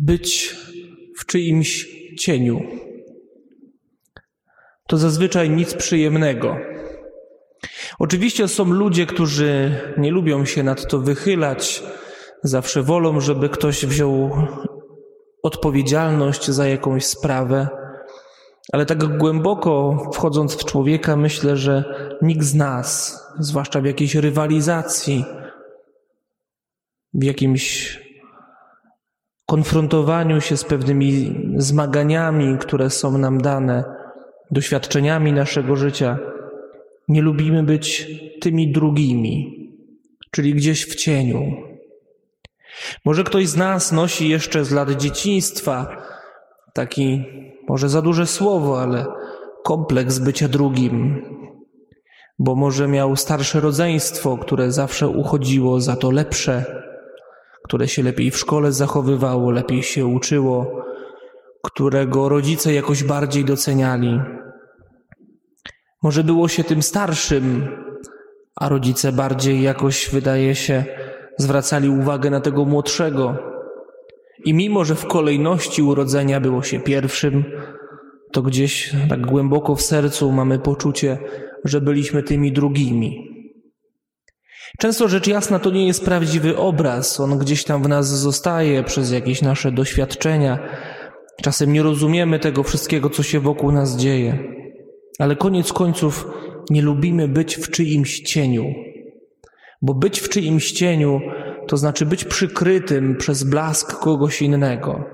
być w czyimś cieniu. To zazwyczaj nic przyjemnego. Oczywiście są ludzie, którzy nie lubią się nad to wychylać, zawsze wolą, żeby ktoś wziął odpowiedzialność za jakąś sprawę, ale tak głęboko wchodząc w człowieka, myślę, że nikt z nas, zwłaszcza w jakiejś rywalizacji, w jakimś konfrontowaniu się z pewnymi zmaganiami, które są nam dane, doświadczeniami naszego życia, nie lubimy być tymi drugimi, czyli gdzieś w cieniu. Może ktoś z nas nosi jeszcze z lat dzieciństwa taki, może za duże słowo, ale kompleks bycia drugim, bo może miał starsze rodzeństwo, które zawsze uchodziło za to lepsze, które się lepiej w szkole zachowywało, lepiej się uczyło, którego rodzice jakoś bardziej doceniali. Może było się tym starszym, a rodzice bardziej jakoś, wydaje się, zwracali uwagę na tego młodszego. I mimo, że w kolejności urodzenia było się pierwszym, to gdzieś tak głęboko w sercu mamy poczucie, że byliśmy tymi drugimi. Często rzecz jasna to nie jest prawdziwy obraz, on gdzieś tam w nas zostaje przez jakieś nasze doświadczenia. Czasem nie rozumiemy tego wszystkiego, co się wokół nas dzieje, ale koniec końców nie lubimy być w czyimś cieniu, bo być w czyimś cieniu to znaczy być przykrytym przez blask kogoś innego.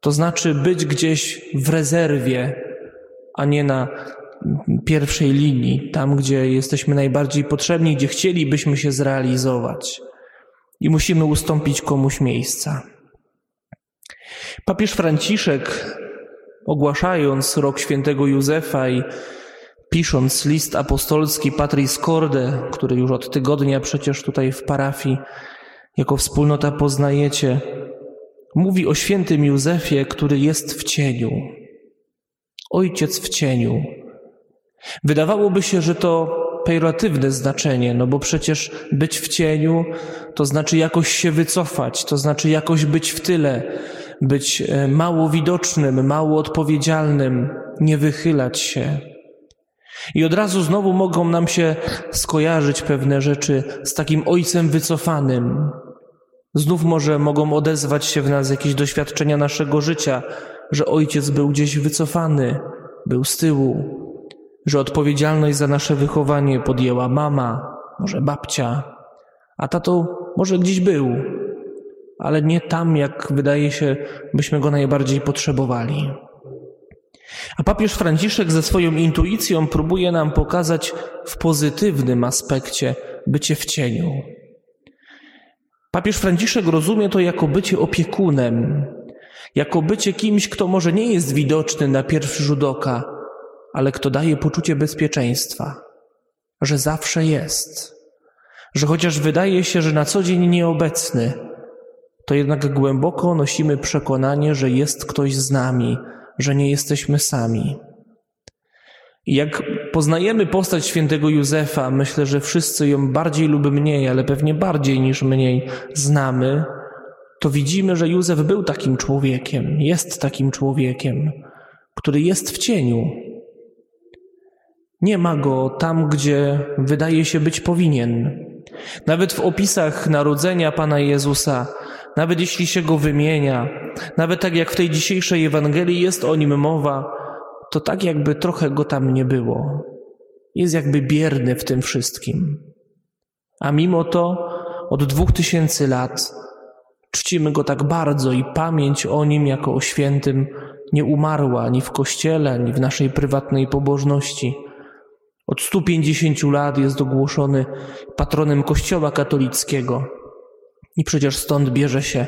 To znaczy być gdzieś w rezerwie, a nie na pierwszej linii, tam gdzie jesteśmy najbardziej potrzebni, gdzie chcielibyśmy się zrealizować i musimy ustąpić komuś miejsca. Papież Franciszek, ogłaszając rok świętego Józefa i pisząc list apostolski Patris Corde, który już od tygodnia przecież tutaj w parafii jako wspólnota poznajecie, mówi o świętym Józefie, który jest w cieniu. Ojciec w cieniu. Wydawałoby się, że to pejoratywne znaczenie, no bo przecież być w cieniu to znaczy jakoś się wycofać, to znaczy jakoś być w tyle, być e, mało widocznym, mało odpowiedzialnym, nie wychylać się. I od razu znowu mogą nam się skojarzyć pewne rzeczy z takim ojcem wycofanym. Znów może mogą odezwać się w nas jakieś doświadczenia naszego życia, że ojciec był gdzieś wycofany, był z tyłu, że odpowiedzialność za nasze wychowanie podjęła mama, może babcia, a tato może gdzieś był, ale nie tam, jak wydaje się, byśmy go najbardziej potrzebowali. A papież Franciszek ze swoją intuicją próbuje nam pokazać w pozytywnym aspekcie bycie w cieniu. Papież Franciszek rozumie to jako bycie opiekunem, jako bycie kimś, kto może nie jest widoczny na pierwszy rzut oka, ale kto daje poczucie bezpieczeństwa, że zawsze jest, że chociaż wydaje się, że na co dzień nieobecny, to jednak głęboko nosimy przekonanie, że jest ktoś z nami, że nie jesteśmy sami. I jak poznajemy postać świętego Józefa, myślę, że wszyscy ją bardziej lub mniej, ale pewnie bardziej niż mniej znamy, to widzimy, że Józef był takim człowiekiem, jest takim człowiekiem, który jest w cieniu. Nie ma go tam, gdzie wydaje się być powinien. Nawet w opisach narodzenia Pana Jezusa, nawet jeśli się go wymienia, nawet tak jak w tej dzisiejszej Ewangelii jest o nim mowa, to tak jakby trochę go tam nie było. Jest jakby bierny w tym wszystkim. A mimo to od dwóch tysięcy lat czcimy go tak bardzo i pamięć o nim jako o świętym nie umarła ani w kościele, ani w naszej prywatnej pobożności. Od 150 lat jest ogłoszony patronem Kościoła katolickiego. I przecież stąd bierze się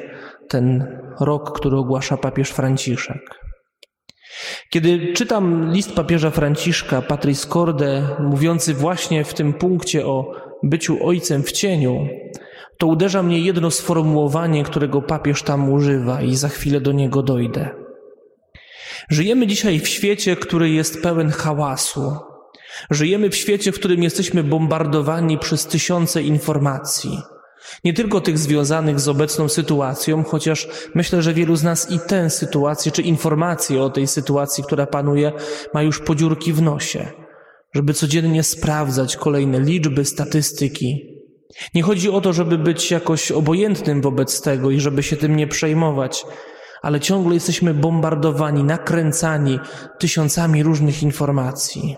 ten rok, który ogłasza papież Franciszek. Kiedy czytam list papieża Franciszka, Patris Corde, mówiący właśnie w tym punkcie o byciu ojcem w cieniu, to uderza mnie jedno sformułowanie, którego papież tam używa i za chwilę do niego dojdę. Żyjemy dzisiaj w świecie, który jest pełen hałasu. Żyjemy w świecie, w którym jesteśmy bombardowani przez tysiące informacji. Nie tylko tych związanych z obecną sytuacją, chociaż myślę, że wielu z nas i tę sytuację, czy informacje o tej sytuacji, która panuje, ma już podziurki w nosie, żeby codziennie sprawdzać kolejne liczby, statystyki. Nie chodzi o to, żeby być jakoś obojętnym wobec tego i żeby się tym nie przejmować, ale ciągle jesteśmy bombardowani, nakręcani tysiącami różnych informacji.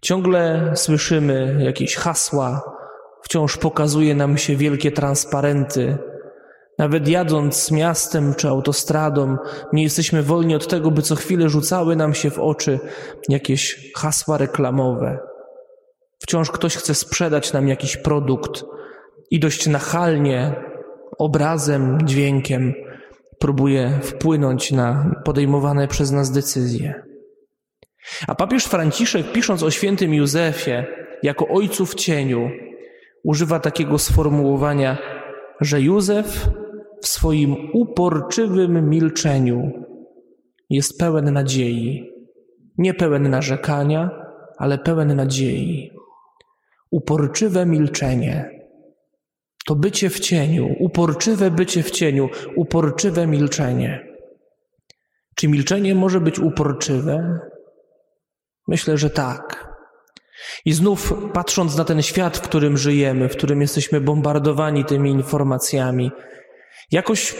Ciągle słyszymy jakieś hasła, wciąż pokazuje nam się wielkie transparenty. Nawet jadąc miastem czy autostradą, nie jesteśmy wolni od tego, by co chwilę rzucały nam się w oczy jakieś hasła reklamowe. Wciąż ktoś chce sprzedać nam jakiś produkt i dość nachalnie, obrazem, dźwiękiem próbuje wpłynąć na podejmowane przez nas decyzje. A papież Franciszek, pisząc o świętym Józefie jako ojcu w cieniu, używa takiego sformułowania, że Józef w swoim uporczywym milczeniu jest pełen nadziei. Nie pełen narzekania, ale pełen nadziei. Uporczywe milczenie to bycie w cieniu, uporczywe bycie w cieniu, uporczywe milczenie. Czy milczenie może być uporczywe? Myślę, że tak. I znów patrząc na ten świat, w którym żyjemy, w którym jesteśmy bombardowani tymi informacjami, jakoś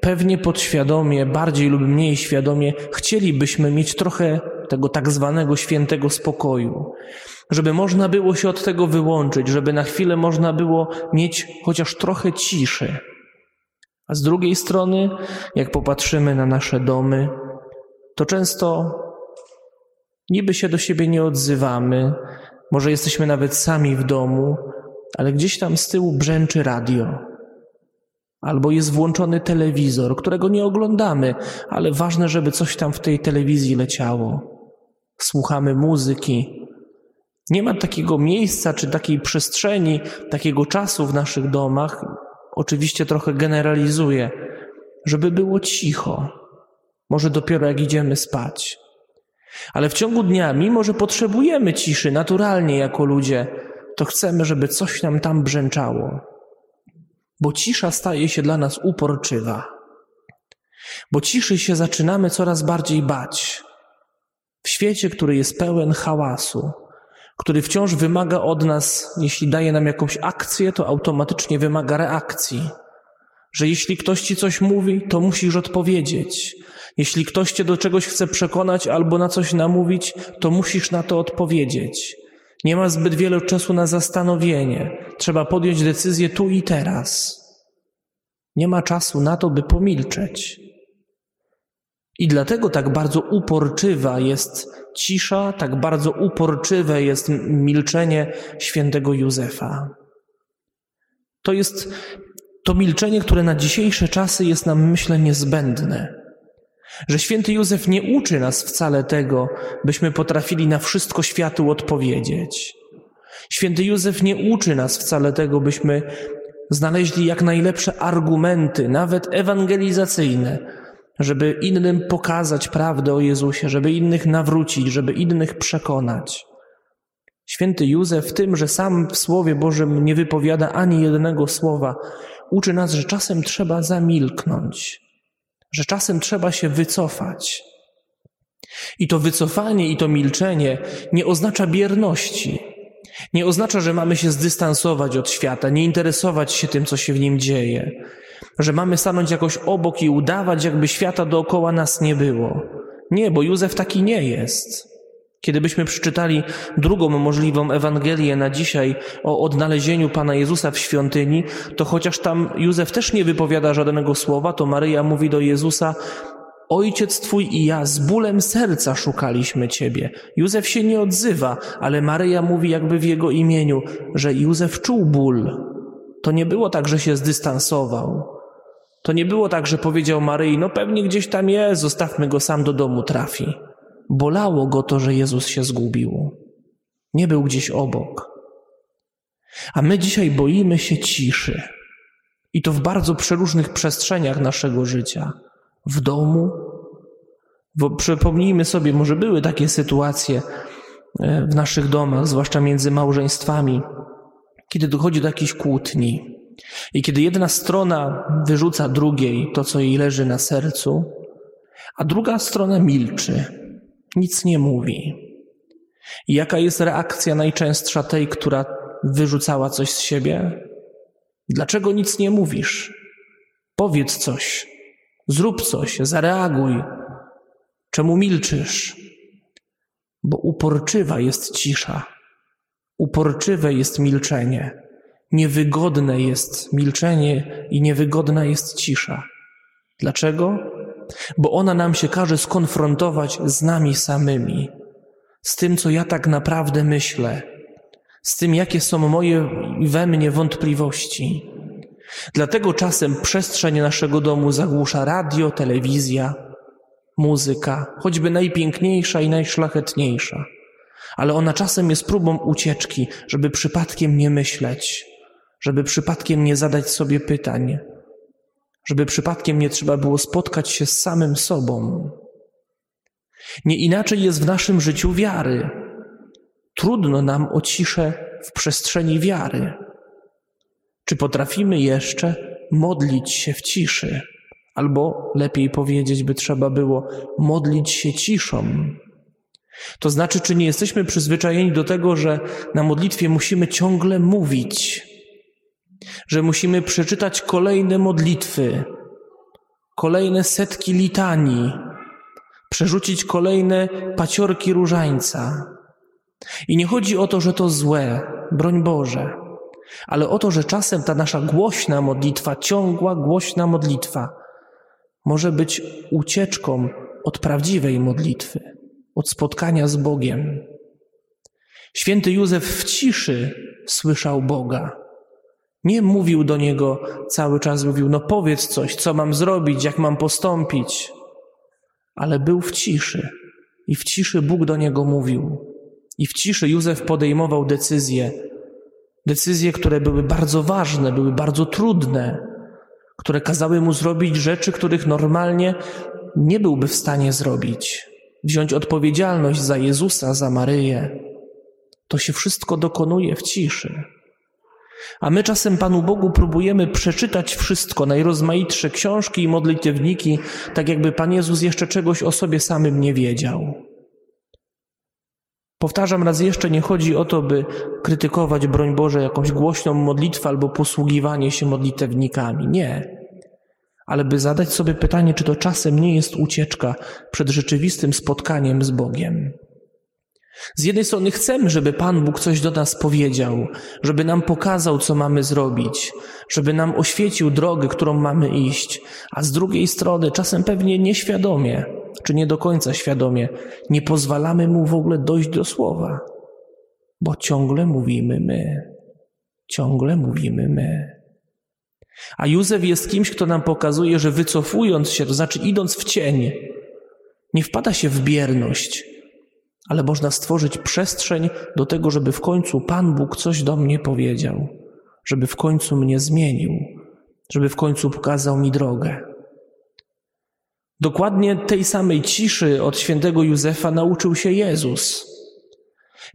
pewnie podświadomie, bardziej lub mniej świadomie, chcielibyśmy mieć trochę tego tak zwanego świętego spokoju, żeby można było się od tego wyłączyć, żeby na chwilę można było mieć chociaż trochę ciszy. A z drugiej strony, jak popatrzymy na nasze domy, to często Niby się do siebie nie odzywamy, może jesteśmy nawet sami w domu, ale gdzieś tam z tyłu brzęczy radio. Albo jest włączony telewizor, którego nie oglądamy, ale ważne, żeby coś tam w tej telewizji leciało. Słuchamy muzyki. Nie ma takiego miejsca czy takiej przestrzeni, takiego czasu w naszych domach, oczywiście trochę generalizuję, żeby było cicho. Może dopiero jak idziemy spać. Ale w ciągu dnia, mimo że potrzebujemy ciszy naturalnie jako ludzie, to chcemy, żeby coś nam tam brzęczało. Bo cisza staje się dla nas uporczywa. Bo ciszy się zaczynamy coraz bardziej bać. W świecie, który jest pełen hałasu, który wciąż wymaga od nas, jeśli daje nam jakąś akcję, to automatycznie wymaga reakcji. Że jeśli ktoś ci coś mówi, to musisz odpowiedzieć. Jeśli ktoś cię do czegoś chce przekonać albo na coś namówić, to musisz na to odpowiedzieć. Nie ma zbyt wiele czasu na zastanowienie. Trzeba podjąć decyzję tu i teraz. Nie ma czasu na to, by pomilczeć. I dlatego tak bardzo uporczywa jest cisza, tak bardzo uporczywe jest milczenie świętego Józefa. To jest to milczenie, które na dzisiejsze czasy jest nam, myślę, niezbędne. Że święty Józef nie uczy nas wcale tego, byśmy potrafili na wszystko światu odpowiedzieć. Święty Józef nie uczy nas wcale tego, byśmy znaleźli jak najlepsze argumenty, nawet ewangelizacyjne, żeby innym pokazać prawdę o Jezusie, żeby innych nawrócić, żeby innych przekonać. Święty Józef tym, że sam w Słowie Bożym nie wypowiada ani jednego słowa, uczy nas, że czasem trzeba zamilknąć, że czasem trzeba się wycofać. I to wycofanie i to milczenie nie oznacza bierności. Nie oznacza, że mamy się zdystansować od świata, nie interesować się tym, co się w nim dzieje, że mamy stanąć jakoś obok i udawać, jakby świata dookoła nas nie było. Nie, bo Józef taki nie jest. Kiedybyśmy przeczytali drugą możliwą Ewangelię na dzisiaj o odnalezieniu Pana Jezusa w świątyni, to chociaż tam Józef też nie wypowiada żadnego słowa, to Maryja mówi do Jezusa, Ojciec Twój i ja z bólem serca szukaliśmy Ciebie. Józef się nie odzywa, ale Maryja mówi jakby w jego imieniu, że Józef czuł ból. To nie było tak, że się zdystansował. To nie było tak, że powiedział Maryi, no pewnie gdzieś tam jest, zostawmy go sam do domu trafi. Bolało go to, że Jezus się zgubił. Nie był gdzieś obok. A my dzisiaj boimy się ciszy. I to w bardzo przeróżnych przestrzeniach naszego życia. W domu. Bo przypomnijmy sobie, może były takie sytuacje e, w naszych domach, zwłaszcza między małżeństwami, kiedy dochodzi do jakiejś kłótni i kiedy jedna strona wyrzuca drugiej to, co jej leży na sercu, a druga strona milczy, nic nie mówi. I jaka jest reakcja najczęstsza tej, która wyrzucała coś z siebie? Dlaczego nic nie mówisz? Powiedz coś, zrób coś, zareaguj. Czemu milczysz? Bo uporczywa jest cisza, uporczywe jest milczenie, niewygodne jest milczenie i niewygodna jest cisza. Dlaczego? Bo ona nam się każe skonfrontować z nami samymi, z tym, co ja tak naprawdę myślę, z tym, jakie są moje we mnie wątpliwości. Dlatego czasem przestrzeń naszego domu zagłusza radio, telewizja, muzyka, choćby najpiękniejsza i najszlachetniejsza. Ale ona czasem jest próbą ucieczki, żeby przypadkiem nie myśleć, żeby przypadkiem nie zadać sobie pytań, żeby przypadkiem nie trzeba było spotkać się z samym sobą. Nie inaczej jest w naszym życiu wiary. Trudno nam o ciszę w przestrzeni wiary. Czy potrafimy jeszcze modlić się w ciszy? Albo lepiej powiedzieć by trzeba było modlić się ciszą. To znaczy, czy nie jesteśmy przyzwyczajeni do tego, że na modlitwie musimy ciągle mówić, że musimy przeczytać kolejne modlitwy, kolejne setki litanii, przerzucić kolejne paciorki różańca. I nie chodzi o to, że to złe, broń Boże, ale o to, że czasem ta nasza głośna modlitwa, ciągła, głośna modlitwa, może być ucieczką od prawdziwej modlitwy, od spotkania z Bogiem. Święty Józef w ciszy słyszał Boga. Nie mówił do niego cały czas, mówił, no powiedz coś, co mam zrobić, jak mam postąpić. Ale był w ciszy i w ciszy Bóg do niego mówił. I w ciszy Józef podejmował decyzje, decyzje, które były bardzo ważne, były bardzo trudne, które kazały mu zrobić rzeczy, których normalnie nie byłby w stanie zrobić. Wziąć odpowiedzialność za Jezusa, za Maryję. To się wszystko dokonuje w ciszy. A my czasem Panu Bogu próbujemy przeczytać wszystko, najrozmaitsze książki i modlitewniki, tak jakby Pan Jezus jeszcze czegoś o sobie samym nie wiedział. Powtarzam raz jeszcze, nie chodzi o to, by krytykować, broń Boże, jakąś głośną modlitwę albo posługiwanie się modlitewnikami. Nie. Ale by zadać sobie pytanie, czy to czasem nie jest ucieczka przed rzeczywistym spotkaniem z Bogiem. Z jednej strony chcemy, żeby Pan Bóg coś do nas powiedział, żeby nam pokazał, co mamy zrobić, żeby nam oświecił drogę, którą mamy iść, a z drugiej strony, czasem pewnie nieświadomie, czy nie do końca świadomie, nie pozwalamy mu w ogóle dojść do słowa, bo ciągle mówimy my, ciągle mówimy my. A Józef jest kimś, kto nam pokazuje, że wycofując się, to znaczy idąc w cień, nie wpada się w bierność, ale można stworzyć przestrzeń do tego, żeby w końcu Pan Bóg coś do mnie powiedział, żeby w końcu mnie zmienił, żeby w końcu pokazał mi drogę. Dokładnie tej samej ciszy od świętego Józefa nauczył się Jezus.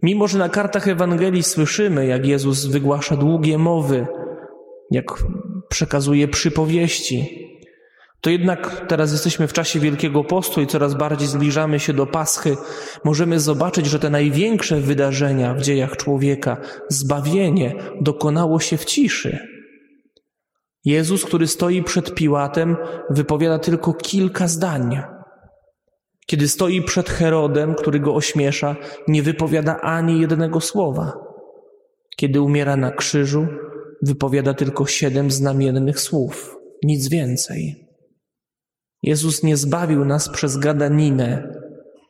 Mimo, że na kartach Ewangelii słyszymy, jak Jezus wygłasza długie mowy, jak przekazuje przypowieści, to jednak teraz jesteśmy w czasie Wielkiego Postu i coraz bardziej zbliżamy się do Paschy. Możemy zobaczyć, że te największe wydarzenia w dziejach człowieka, zbawienie, dokonało się w ciszy. Jezus, który stoi przed Piłatem, wypowiada tylko kilka zdań. Kiedy stoi przed Herodem, który go ośmiesza, nie wypowiada ani jednego słowa. Kiedy umiera na krzyżu, wypowiada tylko siedem znamiennych słów, nic więcej. Jezus nie zbawił nas przez gadaninę,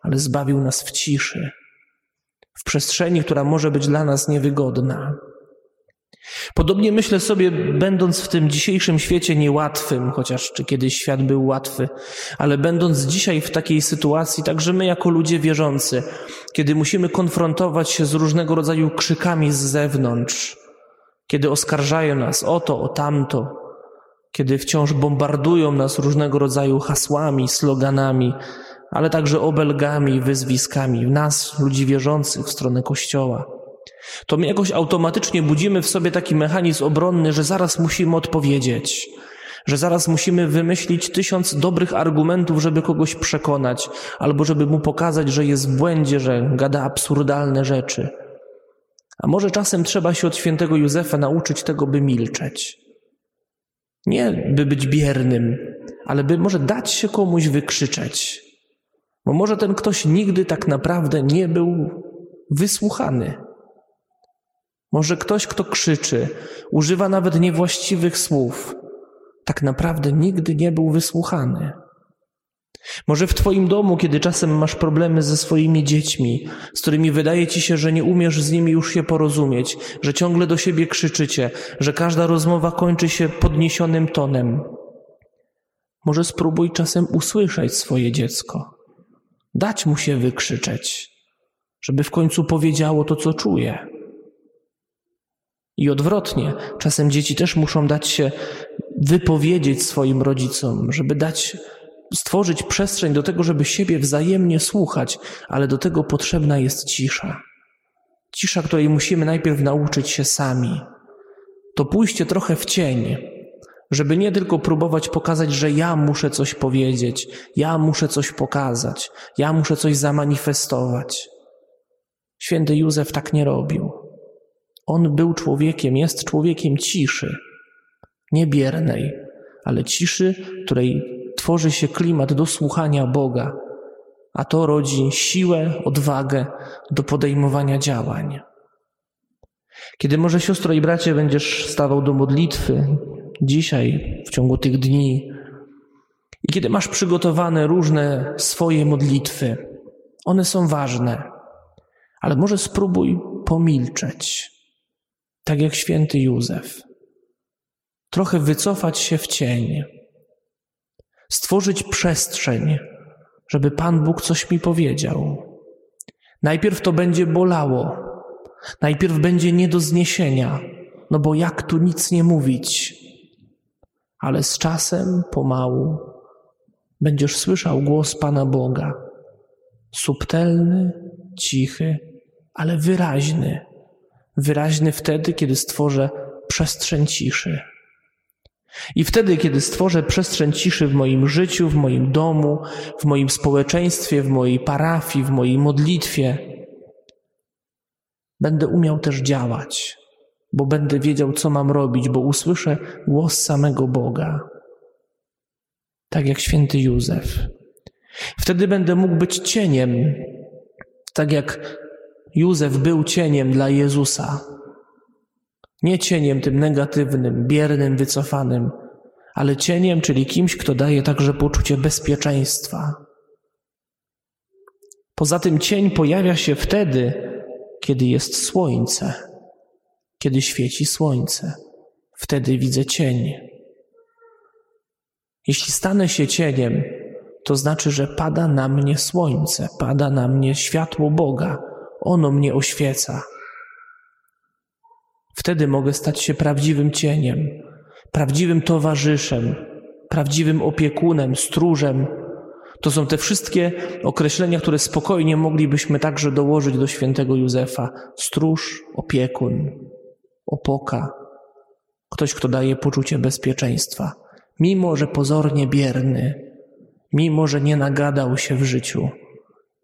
ale zbawił nas w ciszy, w przestrzeni, która może być dla nas niewygodna. Podobnie myślę sobie, będąc w tym dzisiejszym świecie niełatwym, chociaż czy kiedyś świat był łatwy, ale będąc dzisiaj w takiej sytuacji, także my jako ludzie wierzący, kiedy musimy konfrontować się z różnego rodzaju krzykami z zewnątrz, kiedy oskarżają nas o to, o tamto, kiedy wciąż bombardują nas różnego rodzaju hasłami, sloganami, ale także obelgami, wyzwiskami, nas, ludzi wierzących w stronę Kościoła. to my jakoś automatycznie budzimy w sobie taki mechanizm obronny, że zaraz musimy odpowiedzieć, że zaraz musimy wymyślić tysiąc dobrych argumentów, żeby kogoś przekonać, albo żeby mu pokazać, że jest w błędzie, że gada absurdalne rzeczy. A może czasem trzeba się od świętego Józefa nauczyć tego, by milczeć. Nie by być biernym, ale by może dać się komuś wykrzyczeć. Bo może ten ktoś nigdy tak naprawdę nie był wysłuchany. Może ktoś, kto krzyczy, używa nawet niewłaściwych słów, tak naprawdę nigdy nie był wysłuchany. Może w Twoim domu, kiedy czasem masz problemy ze swoimi dziećmi, z którymi wydaje Ci się, że nie umiesz z nimi już się porozumieć, że ciągle do siebie krzyczycie, że każda rozmowa kończy się podniesionym tonem. Może spróbuj czasem usłyszeć swoje dziecko, dać mu się wykrzyczeć, żeby w końcu powiedziało to, co czuje. I odwrotnie, czasem dzieci też muszą dać się wypowiedzieć swoim rodzicom, żeby dać, stworzyć przestrzeń do tego, żeby siebie wzajemnie słuchać, ale do tego potrzebna jest cisza. Cisza, której musimy najpierw nauczyć się sami. To pójście trochę w cień, żeby nie tylko próbować pokazać, że ja muszę coś powiedzieć, ja muszę coś pokazać, ja muszę coś zamanifestować. Święty Józef tak nie robił. On był człowiekiem, jest człowiekiem ciszy, nie biernej, ale ciszy, której tworzy się klimat do słuchania Boga, a to rodzi siłę, odwagę do podejmowania działań. Kiedy może siostro i bracie będziesz stawał do modlitwy dzisiaj, w ciągu tych dni, i kiedy masz przygotowane różne swoje modlitwy, one są ważne, ale może spróbuj pomilczeć, tak jak święty Józef. Trochę wycofać się w cień, stworzyć przestrzeń, żeby Pan Bóg coś mi powiedział. Najpierw to będzie bolało, najpierw będzie nie do zniesienia, no bo jak tu nic nie mówić, ale z czasem, pomału, będziesz słyszał głos Pana Boga, subtelny, cichy, ale wyraźny. Wyraźny wtedy, kiedy stworzę przestrzeń ciszy. I wtedy, kiedy stworzę przestrzeń ciszy w moim życiu, w moim domu, w moim społeczeństwie, w mojej parafii, w mojej modlitwie, będę umiał też działać, bo będę wiedział, co mam robić, bo usłyszę głos samego Boga. Tak jak święty Józef. Wtedy będę mógł być cieniem, tak jak Józef był cieniem dla Jezusa. Nie cieniem tym negatywnym, biernym, wycofanym, ale cieniem, czyli kimś, kto daje także poczucie bezpieczeństwa. Poza tym cień pojawia się wtedy, kiedy jest słońce, kiedy świeci słońce. Wtedy widzę cień. Jeśli stanę się cieniem, to znaczy, że pada na mnie słońce, pada na mnie światło Boga, ono mnie oświeca. Wtedy mogę stać się prawdziwym cieniem, prawdziwym towarzyszem, prawdziwym opiekunem, stróżem. To są te wszystkie określenia, które spokojnie moglibyśmy także dołożyć do świętego Józefa. Stróż, opiekun, opoka, ktoś, kto daje poczucie bezpieczeństwa, mimo że pozornie bierny, mimo że nie nagadał się w życiu.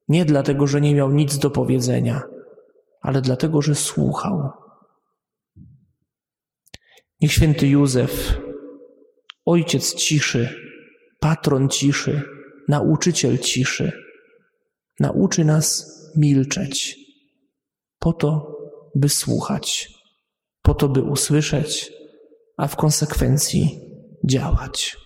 Nie dlatego, że nie miał nic do powiedzenia, ale dlatego, że słuchał. Niech święty Józef, ojciec ciszy, patron ciszy, nauczyciel ciszy, nauczy nas milczeć, po to, by słuchać, po to, by usłyszeć, a w konsekwencji działać.